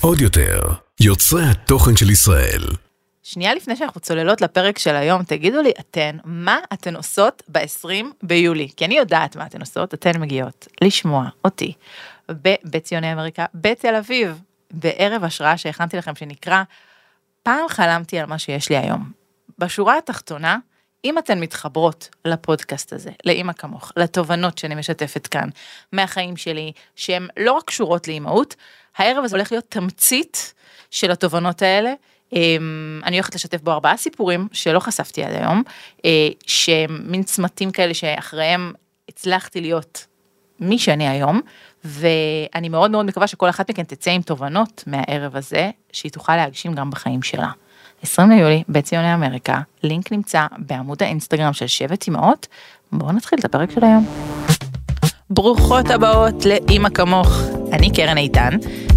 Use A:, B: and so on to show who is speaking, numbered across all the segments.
A: עוד יותר, יוצרי התוכן של ישראל.
B: שנייה לפני שאנחנו צוללות לפרק של היום, תגידו לי אתן, מה אתן עושות ב-20 ביולי? כי אני יודעת מה אתן עושות, אתן מגיעות לשמוע אותי בציוני אמריקה, בתל אביב, בערב השראה שהכנתי לכם שנקרא פעם חלמתי על מה שיש לי היום. בשורה התחתונה, אם אתן מתחברות לפודקאסט הזה, לאימא כמוך, לתובנות שאני משתפת כאן, מהחיים שלי, שהן לא רק קשורות לאימהות, הערב הזה הולך להיות תמצית של התובנות האלה. אמ, אני הולכת לשתף בו ארבעה סיפורים שלא חשפתי עד היום, אה, שהם מין צמתים כאלה שאחריהם הצלחתי להיות מי שאני היום, ואני מאוד מאוד מקווה שכל אחת מכן תצא עם תובנות מהערב הזה, שהיא תוכל להגשים גם בחיים שלה. 20 ליולי בציוני אמריקה, לינק נמצא בעמוד האינסטגרם של שבט אמהות. בואו נתחיל את הפרק של היום. ברוכות הבאות לאימא כמוך, אני קרן איתן,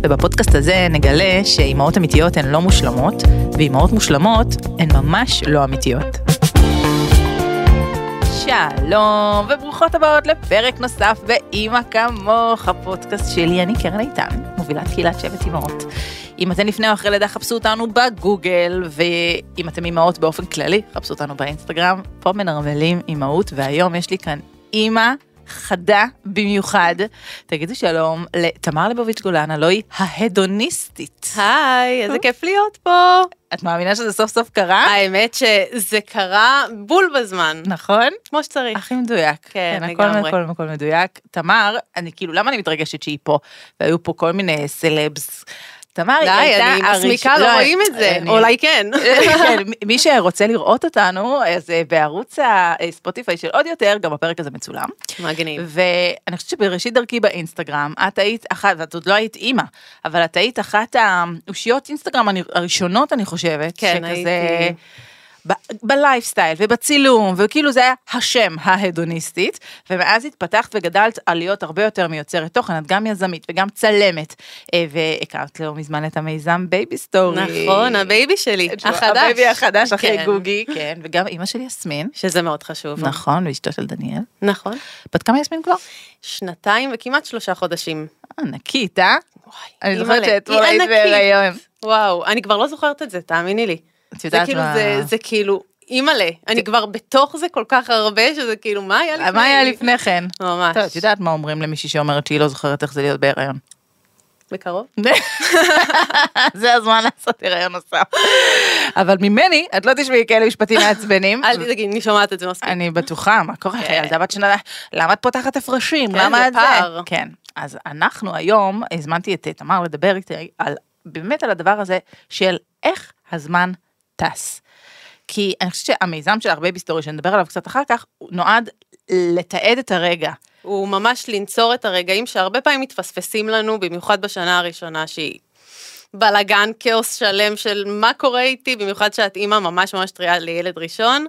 B: ובפודקאסט הזה נגלה שאימהות אמיתיות הן לא מושלמות, ואימהות מושלמות הן ממש לא אמיתיות. שלום וברוכות הבאות לפרק נוסף באימא כמוך, הפודקאסט שלי, אני קרן איתן, מובילת קהילת שבט אימהות. אם אתן לפני או אחרי לידה חפשו אותנו בגוגל, ואם אתם אימהות באופן כללי, חפשו אותנו באינסטגרם, פה מנרמלים אימהות, והיום יש לי כאן אימא חדה במיוחד. תגידו שלום לתמר ליבוביץ' גולן, הלוא היא ההדוניסטית.
C: היי, איזה כיף להיות פה.
B: את מאמינה שזה סוף סוף קרה?
C: האמת שזה קרה בול בזמן.
B: נכון?
C: כמו שצריך.
B: הכי מדויק.
C: כן,
B: הכל,
C: לגמרי.
B: הכל, הכל מדויק. תמר, אני כאילו, למה אני מתרגשת שהיא פה? והיו פה כל מיני סלבס. תמר היא
C: די,
B: הייתה
C: אני
B: הראש-
C: מסמיקה, לא רואים את זה.
B: אני-
C: אולי כן.
B: כן, מי שרוצה לראות אותנו, אז אה, בערוץ הספוטיפיי של עוד יותר, גם הפרק הזה מצולם.
C: מגניב.
B: ואני חושבת שבראשית דרכי באינסטגרם, את היית אחת, ואת עוד לא היית אימא, אבל את היית אחת האושיות אינסטגרם אני- הראשונות, אני חושבת.
C: כן, הייתי.
B: בלייפסטייל ובצילום, וכאילו זה היה השם ההדוניסטית, ומאז התפתחת וגדלת על להיות הרבה יותר מיוצרת תוכן, את גם יזמית וגם צלמת, אה, והקמת לא מזמן את המיזם בייבי סטורי.
C: נכון, ה baby שלי, החדש.
B: ה baby החדש אחרי
C: כן.
B: גוגי, כן, וגם אימא של יסמין.
C: שזה מאוד חשוב.
B: נכון, ואשתו של דניאל.
C: נכון.
B: בת כמה יסמין כבר?
C: שנתיים וכמעט שלושה חודשים.
B: ענקית, אה? אני זוכרת שאתמול היית. בהיריון.
C: וואו, אני כבר לא זוכרת את זה, תאמיני לי.
B: את
C: זה
B: יודעת
C: כאילו,
B: מה...
C: זה- זה כאילו, אימא'לה, אני כבר בתוך זה כל כך הרבה, שזה כאילו, מה היה לפני?
B: מה היה לפני כן?
C: ממש.
B: טוב, את יודעת מה אומרים למישהי שאומרת שהיא לא זוכרת איך זה להיות בהיריון.
C: בקרוב?
B: זה הזמן לעשות הריון נוסף. אבל ממני, את לא תשמעי כאלה משפטים מעצבנים.
C: אל תדאגי, אני שומעת את זה מספיק.
B: אני בטוחה, מה קורה?
C: כן.
B: ילדה בת שנה, למה את פותחת הפרשים?
C: כן,
B: למה
C: זה
B: את זה? כן. אז אנחנו היום, הזמנתי את תמר לדבר איתי על, באמת על הדבר הזה של איך הזמן טס. כי אני חושבת שהמיזם של הרבה היסטורי, שנדבר עליו קצת אחר כך, הוא נועד לתעד את הרגע.
C: הוא ממש לנצור את הרגעים שהרבה פעמים מתפספסים לנו, במיוחד בשנה הראשונה שהיא בלאגן, כאוס שלם של מה קורה איתי, במיוחד שאת אימא ממש ממש טריה לילד ראשון.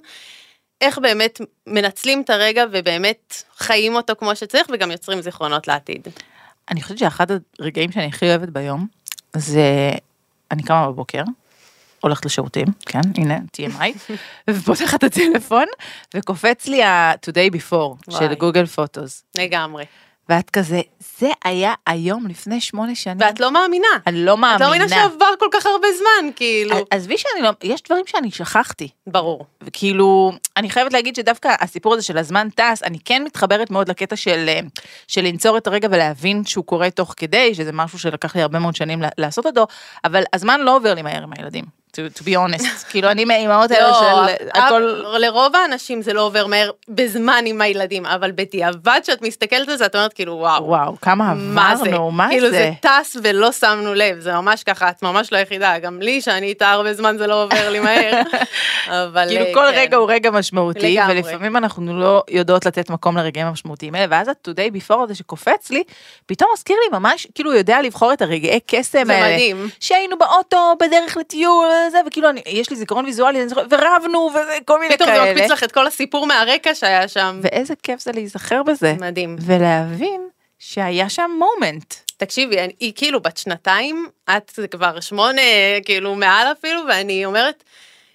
C: איך באמת מנצלים את הרגע ובאמת חיים אותו כמו שצריך וגם יוצרים זיכרונות לעתיד.
B: אני חושבת שאחד הרגעים שאני הכי אוהבת ביום, זה אני קמה בבוקר, הולכת לשירותים, כן, הנה, TMI, ופותחת את הטלפון, וקופץ לי ה-today before של
C: וואי.
B: גוגל פוטוס.
C: לגמרי.
B: ואת כזה, זה היה היום לפני שמונה שנים.
C: ואת לא מאמינה.
B: אני לא
C: את
B: מאמינה.
C: לא מאמינה שעבר כל כך הרבה זמן, כאילו.
B: עזבי שאני לא, יש דברים שאני שכחתי.
C: ברור.
B: וכאילו, אני חייבת להגיד שדווקא הסיפור הזה של הזמן טס, אני כן מתחברת מאוד לקטע של, אה, של לנצור את הרגע ולהבין שהוא קורה תוך כדי, שזה משהו שלקח לי הרבה מאוד שנים לעשות אותו, אבל הזמן לא עובר לי מהר עם הילדים, to, to be honest. כאילו, אני מהאימהות האלה
C: לא,
B: של הכל...
C: לרוב האנשים זה לא עובר מהר בזמן עם הילדים, אבל בדיעבד שאת מסתכלת על זה, את אומרת כאילו וואו.
B: וואו, כמה
C: מה זה?
B: עברנו, מה
C: כאילו
B: זה?
C: זה טס ולא שמנו לב, זה ממש ככה, את ממש לא היחידה, גם לי שאני איתה הרבה זמן זה לא עובר לי מהר, אבל
B: כאילו
C: אה,
B: כל
C: כן.
B: רגע הוא רגע משמעותי. ולפעמים אנחנו לא יודעות לתת מקום לרגעים המשמעותיים האלה, ואז ה-today before הזה שקופץ לי, פתאום מזכיר לי ממש, כאילו הוא יודע לבחור את הרגעי קסם
C: זה
B: האלה.
C: מדהים.
B: שהיינו באוטו בדרך לטיול, זה, וכאילו אני, יש לי זיכרון ויזואלי, אני זוכרת, ורבנו, וכל מיני
C: פתאום זה
B: כאלה.
C: מקפיץ לך את כל הסיפור מהרקע שהיה שם.
B: ואיזה כיף זה להיזכר בזה.
C: מדהים.
B: ולהבין שהיה שם מומנט.
C: תקשיבי, אני- היא כאילו בת שנתיים, את כבר שמונה, כאילו מעל אפילו, ואני אומרת,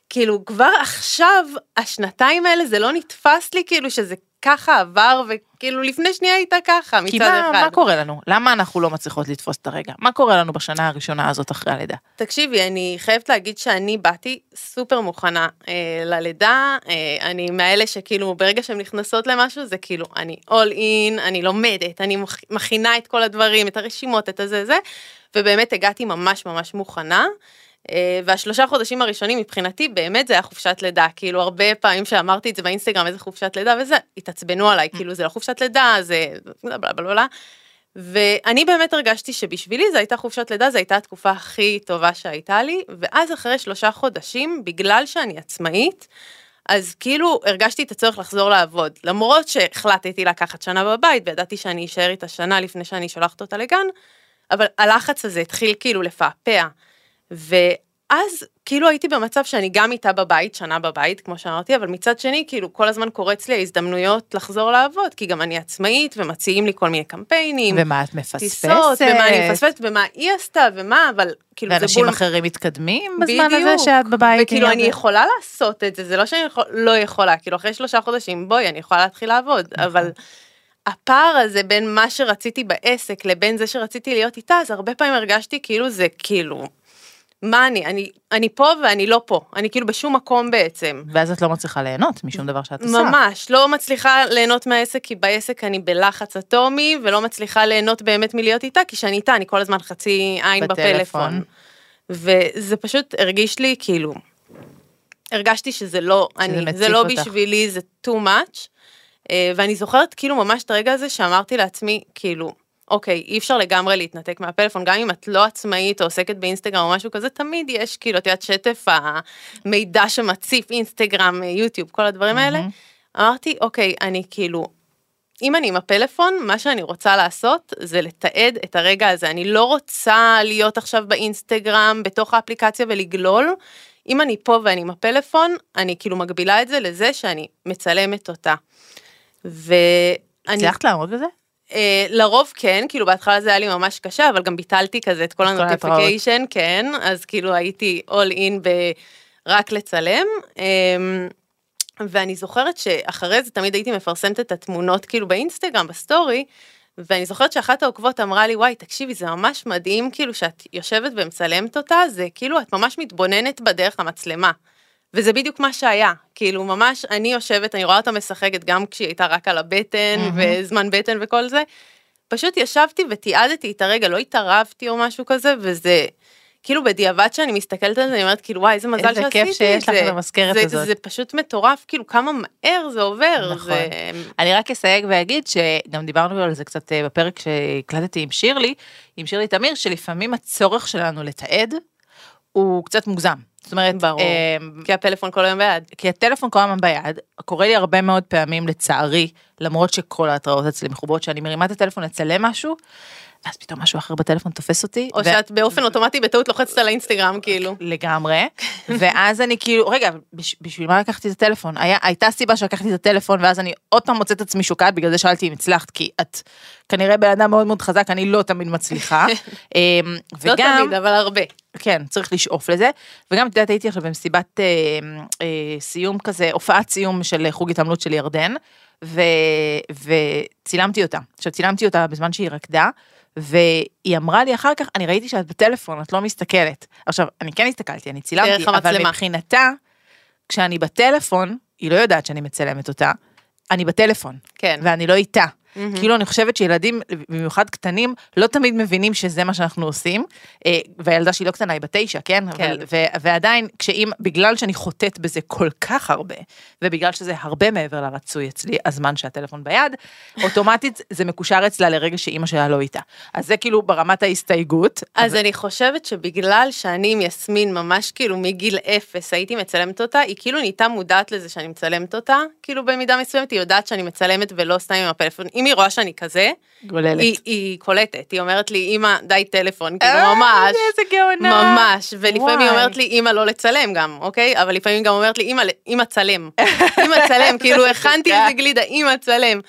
C: כאילו כבר עכשיו, השנתיים האלה זה לא נתפס לי כאילו שזה ככה עבר, וכאילו לפני שנייה הייתה ככה מצד
B: כי מה,
C: אחד.
B: מה קורה לנו? למה אנחנו לא מצליחות לתפוס את הרגע? מה קורה לנו בשנה הראשונה הזאת אחרי הלידה?
C: תקשיבי, אני חייבת להגיד שאני באתי סופר מוכנה אה, ללידה, אה, אני מאלה שכאילו ברגע שהן נכנסות למשהו זה כאילו אני all in, אני לומדת, אני מכ- מכינה את כל הדברים, את הרשימות, את הזה זה, ובאמת הגעתי ממש ממש מוכנה. אה, והשלושה חודשים הראשונים מבחינתי באמת זה היה חופשת לידה, כאילו הרבה פעמים שאמרתי את זה באינסטגרם איזה חופשת לידה וזה, התעצבנו עליי, כאילו זה לא חופשת לידה, זה בלה בלה בלה בלה. ואני באמת הרגשתי שבשבילי זו הייתה חופשת לידה, זו הייתה התקופה הכי טובה שהייתה לי, ואז אחרי שלושה חודשים, בגלל שאני עצמאית, אז כאילו הרגשתי את הצורך לחזור לעבוד. למרות שהחלטתי לקחת שנה בבית, וידעתי שאני אשאר איתה שנה לפני שאני שולחת אותה לגן, אבל הלחץ הזה התחיל כאילו לפעפע. ואז כאילו הייתי במצב שאני גם איתה בבית, שנה בבית, כמו שאמרתי, אבל מצד שני, כאילו כל הזמן קורץ לי ההזדמנויות לחזור לעבוד, כי גם אני עצמאית, ומציעים לי כל מיני קמפיינים.
B: ומה את מפספסת?
C: טיסות, ומה אני מפספסת, ומה היא עשתה, ומה, אבל כאילו זה
B: ואנשים
C: בול...
B: אחרים מתקדמים בזמן הזה
C: בדיוק.
B: שאת בבית?
C: וכאילו אני
B: זה?
C: יכולה לעשות את זה, זה לא שאני יכול, לא יכולה, כאילו אחרי שלושה חודשים, בואי, אני יכולה להתחיל לעבוד,
B: נכון.
C: אבל הפער הזה בין מה שרציתי בעסק לבין זה שרציתי להיות איתה, אז הרבה פעמים הרגשתי כאילו זה כאילו, מה אני, אני, אני פה ואני לא פה, אני כאילו בשום מקום בעצם.
B: ואז את לא מצליחה ליהנות משום דבר שאת עושה.
C: ממש, לא מצליחה ליהנות מהעסק, כי בעסק אני בלחץ אטומי, ולא מצליחה ליהנות באמת מלהיות איתה, כי כשאני איתה אני כל הזמן חצי עין
B: בטלפון.
C: בפלאפון. וזה פשוט הרגיש לי כאילו, הרגשתי שזה לא אני,
B: מציף
C: זה לא
B: אותך.
C: בשבילי, זה too much. אה, ואני זוכרת כאילו ממש את הרגע הזה שאמרתי לעצמי, כאילו, אוקיי, אי אפשר לגמרי להתנתק מהפלאפון, גם אם את לא עצמאית או עוסקת באינסטגרם או משהו כזה, תמיד יש כאילו, את יודעת, שטף המידע שמציף אינסטגרם, יוטיוב, כל הדברים האלה. אמרתי, אוקיי, אני כאילו, אם אני עם הפלאפון, מה שאני רוצה לעשות זה לתעד את הרגע הזה. אני לא רוצה להיות עכשיו באינסטגרם, בתוך האפליקציה ולגלול. אם אני פה ואני עם הפלאפון, אני כאילו מגבילה את זה לזה שאני מצלמת אותה. ואני...
B: הצלחת לעמוד בזה?
C: אה, לרוב כן, כאילו בהתחלה זה היה לי ממש קשה, אבל גם ביטלתי כזה את כל.
B: ה
C: notification, כן, אז כאילו הייתי all in ברק לצלם. אמ, ואני זוכרת שאחרי זה תמיד הייתי מפרסמת את התמונות כאילו באינסטגרם, בסטורי, ואני זוכרת שאחת העוקבות אמרה לי, וואי, תקשיבי, זה ממש מדהים כאילו שאת יושבת ומצלמת אותה, זה כאילו את ממש מתבוננת בדרך המצלמה. וזה בדיוק מה שהיה, כאילו ממש אני יושבת, אני רואה אותה משחקת גם כשהיא הייתה רק על הבטן
B: מהמם.
C: וזמן בטן וכל זה, פשוט ישבתי ותיעדתי את הרגע, לא התערבתי או משהו כזה, וזה כאילו בדיעבד שאני מסתכלת על זה, אני אומרת כאילו וואי איזה מזל
B: איזה
C: שעשיתי
B: כיף
C: את
B: שיש לך
C: זה.
B: את המזכרת
C: זה,
B: הזאת.
C: זה פשוט מטורף, כאילו כמה מהר זה עובר.
B: נכון.
C: זה...
B: אני רק אסייג ואגיד שגם דיברנו על זה קצת אה, בפרק שהקלטתי עם שירלי, עם שירלי תמיר, שלפעמים הצורך שלנו לתעד הוא קצת מוגזם. זאת אומרת,
C: ברור.
B: אה,
C: כי הפלאפון כל היום ביד.
B: כי הטלפון כל הזמן ביד, קורה לי הרבה מאוד פעמים לצערי, למרות שכל ההתראות אצלי מחוברות, שאני מרימה את הטלפון לצלם משהו, אז פתאום משהו אחר בטלפון תופס אותי.
C: או
B: ו-
C: שאת באופן אוטומטי בטעות לוחצת על האינסטגרם כאילו.
B: לגמרי, ואז אני כאילו, רגע, בש, בשביל מה לקחתי את הטלפון? היה, הייתה סיבה שלקחתי את הטלפון, ואז אני עוד פעם מוצאת את עצמי שוקעת, בגלל זה שאלתי אם הצלחת, כי את כנראה בן אדם מאוד מאוד חזק, אני לא תמיד מצליחה. אמ,
C: לא
B: וגם,
C: תמיד, אבל הרבה.
B: כן, צריך לשאוף לזה. וגם, את יודעת, הייתי עכשיו במסיבת אה, אה, סיום כזה, הופעת סיום של חוג התעמלות של ירדן, ו, וצילמתי אותה. עכשיו, צילמתי אותה בזמן שהיא רקדה, והיא אמרה לי אחר כך, אני ראיתי שאת בטלפון, את לא מסתכלת. עכשיו, אני כן הסתכלתי, אני צילמתי, אבל. מבחינתה, כשאני בטלפון, היא לא יודעת שאני מצלמת אותה, אני בטלפון,
C: כן.
B: ואני לא איתה.
C: מהמם.
B: כאילו אני חושבת שילדים, במיוחד קטנים, לא תמיד מבינים שזה מה שאנחנו עושים, אה, והילדה שלי לא קטנה, היא בת תשע, כן?
C: כן.
B: אבל, ו, ועדיין, כשאם, בגלל שאני חוטאת בזה כל כך הרבה, ובגלל שזה הרבה מעבר לרצוי אצלי, הזמן שהטלפון ביד, אוטומטית זה מקושר אצלה לרגע שאימא שלה לא איתה. אז זה כאילו ברמת ההסתייגות.
C: אז אני חושבת שבגלל שאני עם יסמין ממש כאילו מגיל אפס הייתי מצלמת אותה, היא כאילו נהייתה מודעת לזה שאני מצלמת אותה, כאילו במידה מסוימת היא יודעת שאני מצלמת ולא סתם עם הפלאפון. אם היא רואה שאני כזה,
B: גוללת.
C: היא, היא קולטת, היא אומרת לי, אמא, די טלפון, כאילו
B: אה,
C: ממש.
B: איזה גאונה.
C: ממש, ולפעמים היא
B: וואי.
C: אומרת לי, אמא, לא לצלם גם, אוקיי? אבל לפעמים היא גם אומרת לי, אמא, אמא, צלם. אמא, צלם, כאילו הכנתי איזה גלידה, אמא, צלם.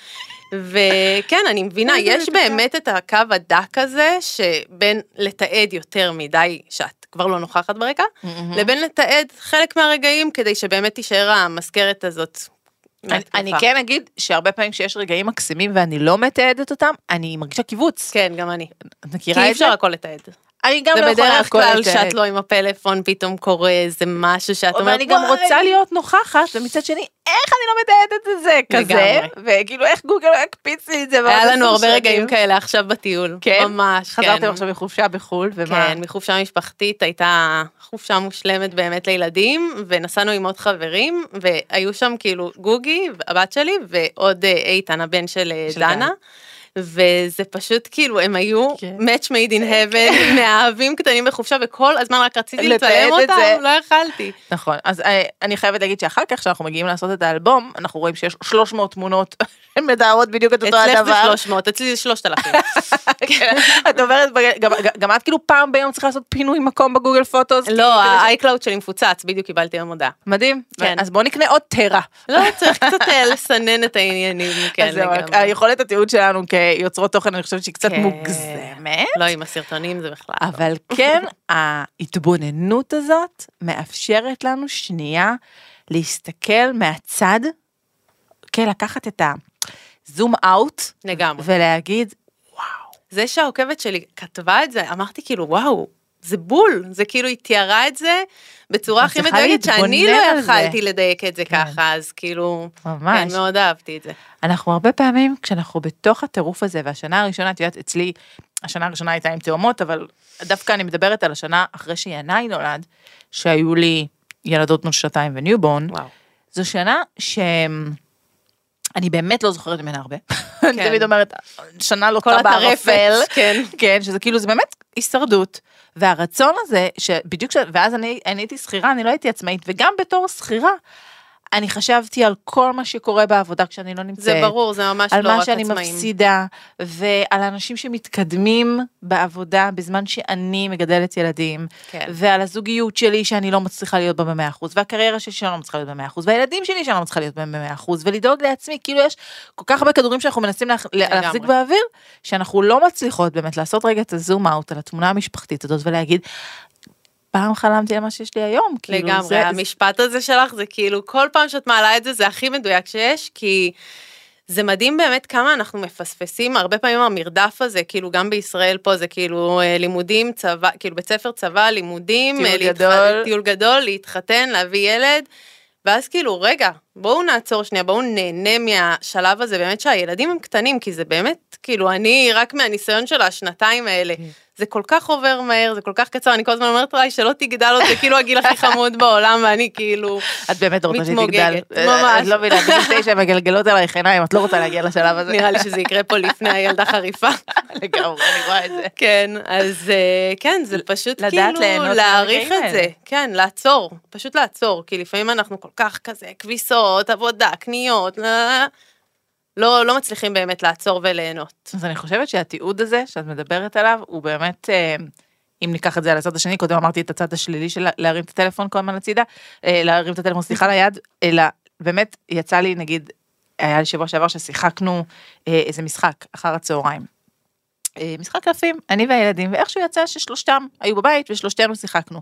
C: וכן, אני מבינה, יש. באמת את הקו הדק הזה, שבין לתעד יותר מדי, שאת כבר לא נוכחת ברקע,
B: מהמם.
C: לבין לתעד חלק מהרגעים, כדי שבאמת תישאר המזכרת הזאת
B: אני. אני כן אגיד שהרבה פעמים כשיש רגעים מקסימים ואני לא מתעדת אותם, אני מרגישה קיבוץ.
C: כן, גם אני.
B: את
C: כי
B: מכירה
C: אי
B: את זה?
C: אפשר הכל לתעד.
B: אני גם לא יכולה הכל
C: כלל. שאת לא עם הפלאפון, פתאום קורה איזה משהו שאת אומרת,
B: ואני גם. רוצה להיות נוכחת, ומצד שני, איך אני לא מתעדת את זה כזה, וכאילו איך גוגל יקפיץ לי את זה.
C: היה לנו הרבה. רגעים כאלה עכשיו בטיול.
B: כן?
C: ממש, כן.
B: חזרתם עכשיו מחופשה בחו"ל, ומה?
C: כן, מחופשה משפחתית הייתה חופשה מושלמת באמת לילדים, ונסענו עם עוד חברים, והיו שם כאילו גוגי, הבת שלי, ועוד אה, איתן, הבן של אה,
B: של
C: דנה. וזה פשוט כאילו הם היו
B: כן.
C: match made in heaven, מאהבים קטנים בחופשה וכל הזמן רק רציתי לצלם. אותם, לא יכלתי.
B: נכון, אז אה, אני חייבת להגיד שאחר כך, כשאנחנו מגיעים לעשות את האלבום, אנחנו רואים שיש 300 תמונות שמתארות בדיוק את אותו
C: אצלך זה
B: הדבר.
C: 300, אצלי זה 3,000.
B: כן, את בג- גם- את כאילו פעם ביום צריכה לעשות פינוי מקום בגוגל פוטוס.
C: לא,
B: ש-
C: ה-iCloud שלי מפוצץ, בדיוק קיבלתי היום הודעה.
B: מדהים,
C: כן.
B: אז בואו נקנה עוד טרה.
C: לא, צריך קצת אה, לסנן את העניינים, כן
B: אז זהו,
C: לגמרי.
B: היכולת התיעוד שלנו כיוצרות תוכן, אני חושבת שהיא קצת
C: כן.
B: מוגזמת.
C: לא, עם הסרטונים זה בכלל. לא.
B: אבל כן, ההתבוננות הזאת מאפשרת לנו שנייה להסתכל מהצד, כן, לקחת את הזום אאוט
C: לגמרי.
B: ולהגיד,
C: זה שהעוקבת שלי כתבה את זה, אמרתי כאילו, וואו, זה בול, זה כאילו, היא תיארה את זה בצורה
B: את
C: הכי מדויקת, שאני לא. יכלתי לדייק את זה
B: כן.
C: ככה, אז כאילו,
B: ממש.
C: כן, מאוד אהבתי את זה.
B: אנחנו הרבה פעמים, כשאנחנו בתוך הטירוף הזה, והשנה הראשונה, את יודעת, אצלי, השנה הראשונה הייתה עם תאומות, אבל דווקא אני מדברת על השנה אחרי שינאי נולד, שהיו לי ילדות בנות שנתיים ו newborn,
C: וואו.
B: זו שנה שאני באמת לא זוכרת ממנה הרבה. אני
C: כן.
B: תמיד אומרת, שנה לוטה
C: הטרפת,
B: בערפל.
C: כן.
B: כן, שזה כאילו, זה באמת הישרדות. והרצון הזה, שבדיוק, ש... ואז אני, אני הייתי שכירה, אני לא הייתי עצמאית, וגם בתור שכירה, אני חשבתי על כל מה שקורה בעבודה כשאני לא נמצאת.
C: זה ברור, זה ממש
B: על
C: לא רק
B: מה שאני
C: עצמאים.
B: מפסידה, ועל אנשים שמתקדמים בעבודה בזמן שאני מגדלת ילדים,
C: כן.
B: ועל הזוגיות שלי שאני לא מצליחה להיות בה במאה אחוז, והקריירה שלי שאני לא מצליחה להיות במאה אחוז, והילדים שלי שאני לא מצליחה להיות בהם במאה אחוז, ולדאוג לעצמי, כאילו יש כל כך הרבה כדורים שאנחנו מנסים להח... להחזיק באוויר, שאנחנו לא מצליחות באמת לעשות רגע את הזום אאוט על התמונה המשפחתית הזאת ולהגיד, פעם חלמתי על מה שיש לי היום, כאילו
C: לגמרי,
B: זה,
C: המשפט הזה שלך זה כאילו כל פעם שאת מעלה את זה זה הכי מדויק שיש כי זה מדהים באמת כמה אנחנו מפספסים הרבה פעמים המרדף הזה כאילו גם בישראל פה זה כאילו אה, לימודים צבא כאילו בית ספר צבא לימודים
B: טיול
C: להתח-
B: גדול.
C: טיול גדול להתחתן להביא ילד. ואז כאילו רגע בואו נעצור שנייה בואו נהנה מהשלב הזה באמת שהילדים הם קטנים כי זה באמת כאילו אני רק מהניסיון של השנתיים האלה זה כל כך עובר מהר זה כל כך קצר אני כל הזמן אומרת לה שלא תגדל עוד זה כאילו הגיל הכי חמוד בעולם ואני כאילו
B: את באמת רוצה שהיא
C: מתמוגגת,
B: תגדל.
C: ממש.
B: את לא מבינה, בגיל תשע מגלגלות עלייך עיניים, את לא רוצה להגיע לשלב הזה.
C: נראה לי שזה יקרה פה לפני הילדה חריפה.
B: לגמרי, אני רואה את זה.
C: כן, אז אה, כן, זה פשוט כאילו להעריך את זה. כן, לעצור, פשוט לעצור, כי לפעמים אנחנו כל כך כזה כביסות, עבודה, קניות, לא- לא, מצליחים באמת לעצור וליהנות.
B: אז אני חושבת שהתיעוד הזה שאת מדברת עליו הוא באמת, אה, אם ניקח את זה על הצד השני, קודם אמרתי את הצד השלילי של להרים את הטלפון כל הזמן הצידה, אה, להרים את הטלפון סליחה ליד, אלא באמת יצא לי נגיד, היה לי שבוע שעבר ששיחקנו אה, איזה משחק אחר הצהריים. משחק קלפים, אני והילדים, ואיכשהו יצא ששלושתם היו בבית ושלושתנו שיחקנו.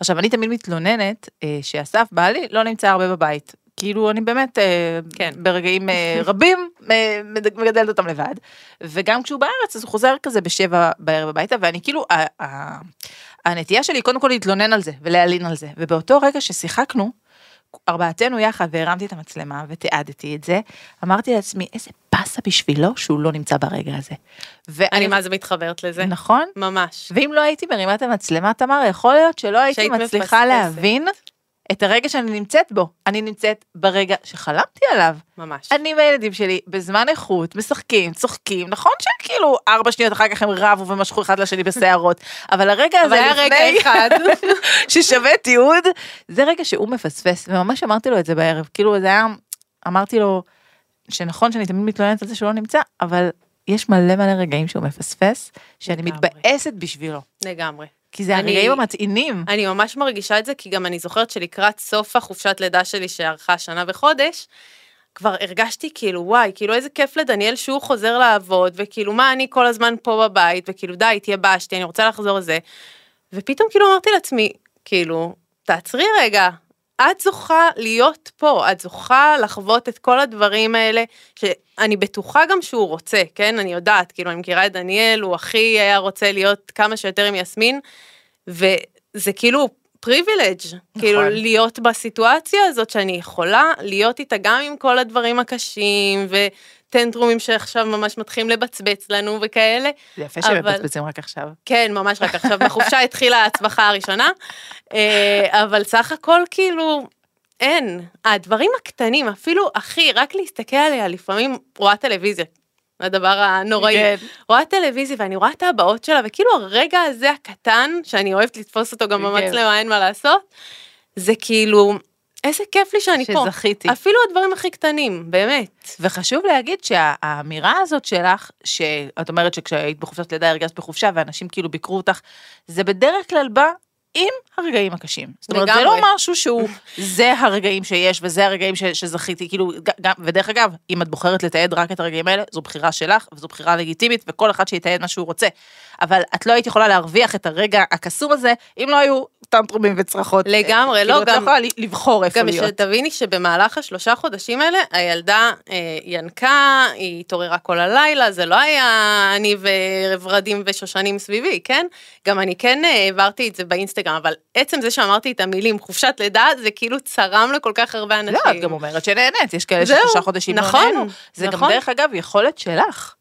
B: עכשיו, אני תמיד מתלוננת שאסף בעלי לא נמצא הרבה בבית. כאילו, אני באמת, אה,
C: כן.
B: ברגעים אה, רבים, אה, מגדלת אותם לבד. וגם כשהוא בארץ, אז הוא חוזר כזה בשבע בערב הביתה, ואני כאילו, הנטייה שלי קודם כל להתלונן על זה ולהלין על זה. ובאותו רגע ששיחקנו, ארבעתנו יחד והרמתי את המצלמה ותיעדתי את זה, אמרתי לעצמי, איזה באסה בשבילו שהוא לא נמצא ברגע הזה. ואני,
C: אני מה זה מתחברת לזה?
B: נכון?
C: ממש.
B: ואם לא הייתי מרימה את המצלמה, תמר, יכול להיות שלא הייתי מצליחה
C: מפספסת.
B: להבין את הרגע שאני נמצאת בו. אני נמצאת ברגע שחלמתי עליו.
C: ממש.
B: אני והילדים שלי בזמן איכות משחקים, צוחקים, נכון שכאילו ארבע שניות אחר כך הם רבו ומשכו אחד לשני בשערות, אבל הרגע
C: אבל
B: הזה
C: היה רגע
B: לפני
C: אחד.
B: ששווה תיעוד, זה רגע שהוא מפספס, וממש אמרתי לו את זה בערב, כאילו זה היה, אמרתי לו שנכון שאני תמיד מתלוננת על זה שהוא לא נמצא, אבל יש מלא מלא רגעים שהוא מפספס, שאני
C: לגמרי.
B: מתבאסת בשבילו,
C: לגמרי.
B: כי זה
C: אני-
B: הרגעים המתאינים.
C: אני ממש מרגישה את זה, כי גם אני זוכרת שלקראת סוף החופשת לידה שלי, שארכה שנה וחודש, כבר הרגשתי כאילו, וואי, כאילו איזה כיף לדניאל שהוא חוזר לעבוד, וכאילו מה אני כל הזמן פה בבית, וכאילו די, התייבשתי, אני רוצה לחזור לזה. ופתאום כאילו אמרתי לעצמי, כאילו, תעצרי רגע, את זוכה להיות פה, את זוכה לחוות את כל הדברים האלה, שאני בטוחה גם שהוא רוצה, כן? אני יודעת, כאילו, אני מכירה את דניאל, הוא הכי היה רוצה להיות כמה שיותר עם יסמין, וזה כאילו פריבילג', נכון. כאילו להיות בסיטואציה הזאת שאני יכולה להיות איתה גם עם כל הדברים הקשים, ו... טנטרומים שעכשיו ממש מתחילים לבצבץ לנו וכאלה.
B: זה יפה שמבצבצים רק עכשיו.
C: כן, ממש רק עכשיו, בחופשה התחילה ההצבחה הראשונה, אה, אבל סך הכל כאילו, אין. הדברים הקטנים, אפילו, אחי, רק להסתכל עליה, לפעמים רואה טלוויזיה, הדבר הנוראי. כן. רואה טלוויזיה ואני רואה את הבאות שלה, וכאילו הרגע הזה הקטן, שאני אוהבת לתפוס אותו גם כן. במצלמה, אין מה לעשות, זה כאילו, איזה כיף לי שאני
B: שזכיתי. פה. שזכיתי.
C: אפילו הדברים הכי קטנים, באמת.
B: וחשוב להגיד שהאמירה הזאת שלך, שאת אומרת שכשהיית בחופשת לידה הרגשת בחופשה ואנשים כאילו ביקרו אותך, זה בדרך כלל בא עם הרגעים הקשים. זאת אומרת, זה לא משהו שהוא, זה הרגעים שיש וזה הרגעים ש, שזכיתי, כאילו, גם, ודרך אגב, אם את בוחרת לתעד רק את הרגעים האלה, זו בחירה שלך וזו בחירה לגיטימית וכל אחד שיתעד מה שהוא רוצה. אבל את לא היית יכולה להרוויח את הרגע הקסום הזה, אם לא היו טנטרומים וצרחות.
C: לגמרי, לא,
B: גם... כאילו, את לא יכולה לבחור איפה
C: להיות. גם שתביני שבמהלך השלושה חודשים האלה, הילדה אה, ינקה, היא התעוררה כל הלילה, זה לא היה אני וורדים ושושנים סביבי, כן? גם אני כן אה, העברתי את זה באינסטגרם, אבל עצם זה שאמרתי את המילים חופשת לידה, זה כאילו צרם לכל כך הרבה אנשים.
B: לא, את גם אומרת שנהנית, יש כאלה ששלושה חודשים לא
C: נכון, לא
B: נהנו. זה נכון. גם דרך אגב יכולת שלך.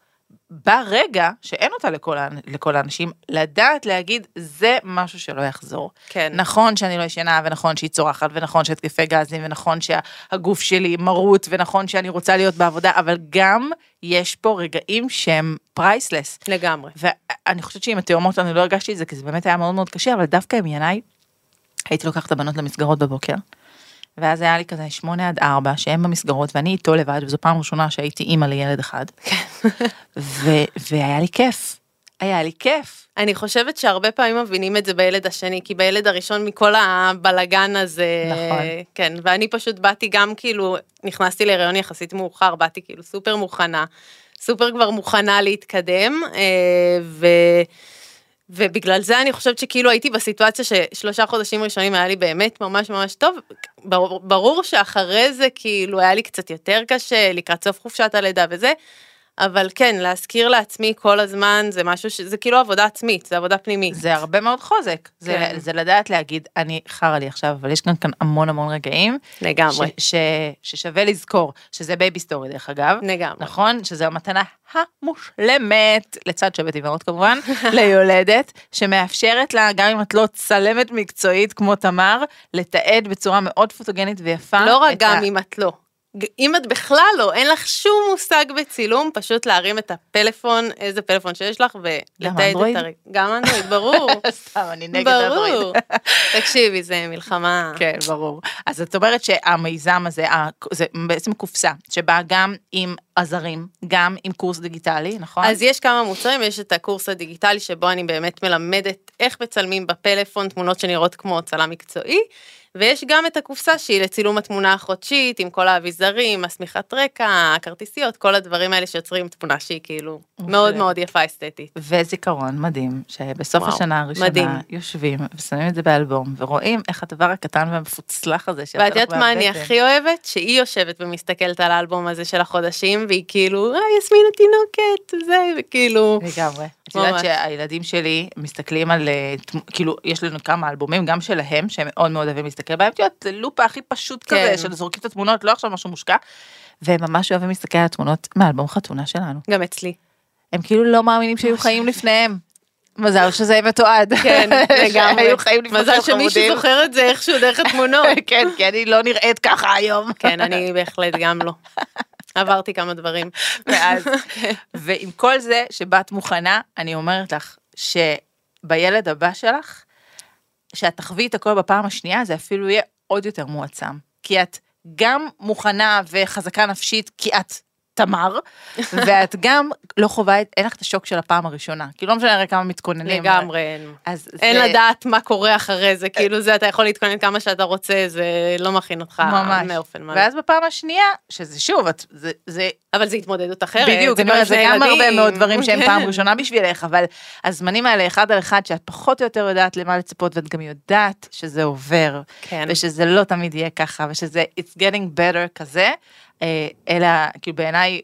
B: ברגע שאין אותה לכל, לכל האנשים, לדעת להגיד, זה משהו שלא יחזור.
C: כן.
B: נכון שאני לא ישנה, ונכון שהיא צורחת, ונכון שהתקפי גזים, ונכון שהגוף שלי מרוט, ונכון שאני רוצה להיות בעבודה, אבל גם יש פה רגעים שהם priceless.
C: לגמרי.
B: ואני חושבת שעם התאומות אני לא הרגשתי את זה, כי זה באמת היה מאוד מאוד קשה, אבל דווקא עם ינאי, הייתי לוקחת את הבנות למסגרות בבוקר. ואז היה לי כזה שמונה עד ארבע שהם במסגרות ואני איתו לבד וזו פעם ראשונה שהייתי אימא לילד אחד. ו- והיה לי כיף. היה לי כיף.
C: אני חושבת שהרבה פעמים מבינים את זה בילד השני, כי בילד הראשון מכל הבלגן הזה,
B: נכון.
C: כן, ואני פשוט באתי גם כאילו, נכנסתי להיריון יחסית מאוחר, באתי כאילו סופר מוכנה, סופר כבר מוכנה להתקדם, אה, ו... ובגלל זה אני חושבת שכאילו הייתי בסיטואציה ששלושה חודשים ראשונים היה לי באמת ממש ממש טוב. ברור, ברור שאחרי זה כאילו היה לי קצת יותר קשה לקראת סוף חופשת הלידה וזה, אבל כן, להזכיר לעצמי כל הזמן זה משהו שזה כאילו עבודה עצמית, זה עבודה פנימית.
B: זה הרבה מאוד חוזק, זה, כן. זה לדעת להגיד, אני חרא לי עכשיו, אבל יש כאן, כאן המון המון רגעים.
C: לגמרי.
B: ש, ש, ששווה לזכור, שזה בייבי סטורי דרך אגב.
C: לגמרי.
B: נכון? שזו המתנה המושלמת, לצד שבת אימהות כמובן, ליולדת, שמאפשרת לה, גם אם את לא צלמת מקצועית כמו תמר, לתעד בצורה מאוד פוטוגנית ויפה.
C: לא רק גם ה... אם את לא. אם את בכלל לא, אין לך שום מושג בצילום, פשוט להרים את הפלאפון, איזה פלאפון שיש לך, ולתעד את הרגע. גם אנדרואיד, ברור.
B: סתם, אני נגד אנדרואיד. ברור.
C: תקשיבי, זה מלחמה.
B: כן, ברור. אז את אומרת שהמיזם הזה, זה בעצם קופסה, שבאה גם עם עזרים, גם עם קורס דיגיטלי, נכון?
C: אז יש כמה מוצרים, יש את הקורס הדיגיטלי, שבו אני באמת מלמדת איך מצלמים בפלאפון תמונות שנראות כמו צלם מקצועי. ויש גם את הקופסה שהיא לצילום התמונה החודשית, עם כל האביזרים, השמיכת רקע, הכרטיסיות, כל הדברים האלה שיוצרים תמונה שהיא כאילו מאוד מאוד יפה אסתטית.
B: וזיכרון מדהים, שבסוף וואו, השנה הראשונה מדהים. יושבים ושמים את זה באלבום, ורואים איך הדבר הקטן והמפוצלח הזה
C: שיוצא לך ואת יודעת מה אני הכי אוהבת? שהיא יושבת ומסתכלת על האלבום הזה של החודשים, והיא כאילו, אה, יסמין התינוקת, זה, וכאילו...
B: לגמרי. את יודעת שהילדים שלי מסתכלים על, אה, כאילו, יש לנו כמה אלבומים, גם שלהם, שהם מאוד מאוד אוהבים להסתכל בהם, את יודעת, לופה הכי פשוט כן. כזה, של זורקים את התמונות, לא עכשיו משהו מושקע, והם ממש אוהבים להסתכל על התמונות מאלבום חתונה שלנו.
C: גם אצלי.
B: הם כאילו לא מאמינים שהיו חיים לפניהם. מזל שזה מתועד.
C: כן, לגמרי. מזל שמישהו זוכר את זה איכשהו דרך התמונות.
B: כן, כי אני לא נראית ככה היום.
C: כן, אני בהחלט גם לא. עברתי כמה דברים.
B: מאז. ועם כל זה שבאת מוכנה, אני אומרת לך שבילד הבא שלך, שאת תחווי את הכל בפעם השנייה, זה אפילו יהיה עוד יותר מועצם. כי את גם מוכנה וחזקה נפשית, כי את תמר, ואת גם לא חווה, את- אין לך את השוק של הפעם הראשונה. כאילו לא משנה הרי כמה מתכוננים.
C: לגמרי אין.
B: אז
C: אין
B: זה-
C: לדעת מה קורה אחרי זה, כאילו זה, אתה יכול להתכונן כמה שאתה רוצה, זה לא מכין אותך
B: ממש.
C: מאופן מלא.
B: ואז בפעם השנייה, שזה שוב, את- זה, זה
C: אבל זה התמודדות אחרת.
B: בדיוק, זה
C: שני
B: גם הרבה. מאוד דברים שהם פעם
C: כן.
B: ראשונה בשבילך, אבל הזמנים האלה אחד על אחד, שאת פחות או יותר יודעת למה לצפות, ואת גם יודעת שזה עובר,
C: כן.
B: ושזה לא תמיד יהיה ככה, ושזה it's getting better כזה, אה, אלא, כאילו בעיניי,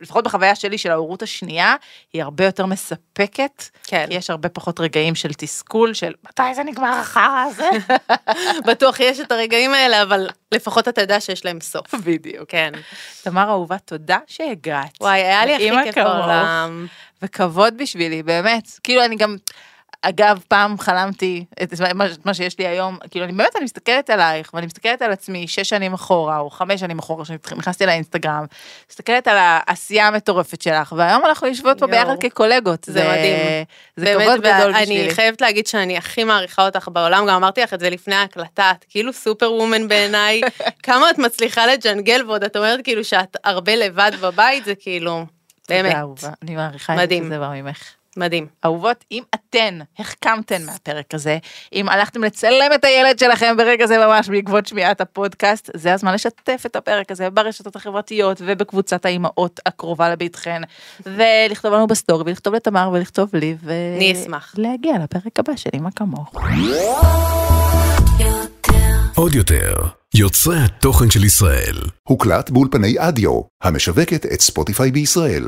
B: לפחות בחוויה שלי של ההורות השנייה, היא הרבה יותר מספקת,
C: כן.
B: כי יש הרבה פחות רגעים של תסכול, של מתי זה נגמר החרא הזה.
C: בטוח יש את הרגעים האלה, אבל לפחות אתה יודע שיש להם סוף.
B: בדיוק.
C: כן.
B: תמר אהובה, תודה שהגעת.
C: וואי, היה לי הכי כיף. בעולם.
B: וכבוד בשבילי, באמת. כאילו אני גם, אגב, פעם חלמתי את מה, מה שיש לי היום, כאילו אני באמת, אני מסתכלת עלייך, ואני מסתכלת על עצמי שש שנים אחורה, או חמש שנים אחורה, כשנכנסתי לאינסטגרם, מסתכלת על העשייה המטורפת שלך, והיום אנחנו יושבות פה. ביחד כקולגות.
C: זה מדהים.
B: זה
C: באמת,
B: כבוד גדול בשבילי.
C: חייבת להגיד שאני הכי מעריכה אותך בעולם, גם אמרתי לך את זה לפני ההקלטה, את כאילו סופר וומן בעיניי, כמה את מצליחה לג'נגל ועוד את אומרת כאילו שאת הרבה לבד בבית, זה כאילו, באמת,
B: אני מעריכה את זה בא ממך.
C: מדהים.
B: אהובות, אם אתן החכמתן מהפרק הזה, אם הלכתם לצלם את הילד שלכם ברגע זה ממש בעקבות שמיעת הפודקאסט, זה הזמן לשתף את הפרק הזה ברשתות החברתיות ובקבוצת האימהות הקרובה לביתכן, ולכתוב לנו בסטורי, ולכתוב לתמר ולכתוב לי, ו...
C: אני אשמח.
B: להגיע לפרק הבא של אמא כמוך.
A: עוד יותר, יוצרי התוכן של ישראל.
D: הוקלט באולפני אדיו, המשווקת את ספוטיפיי בישראל.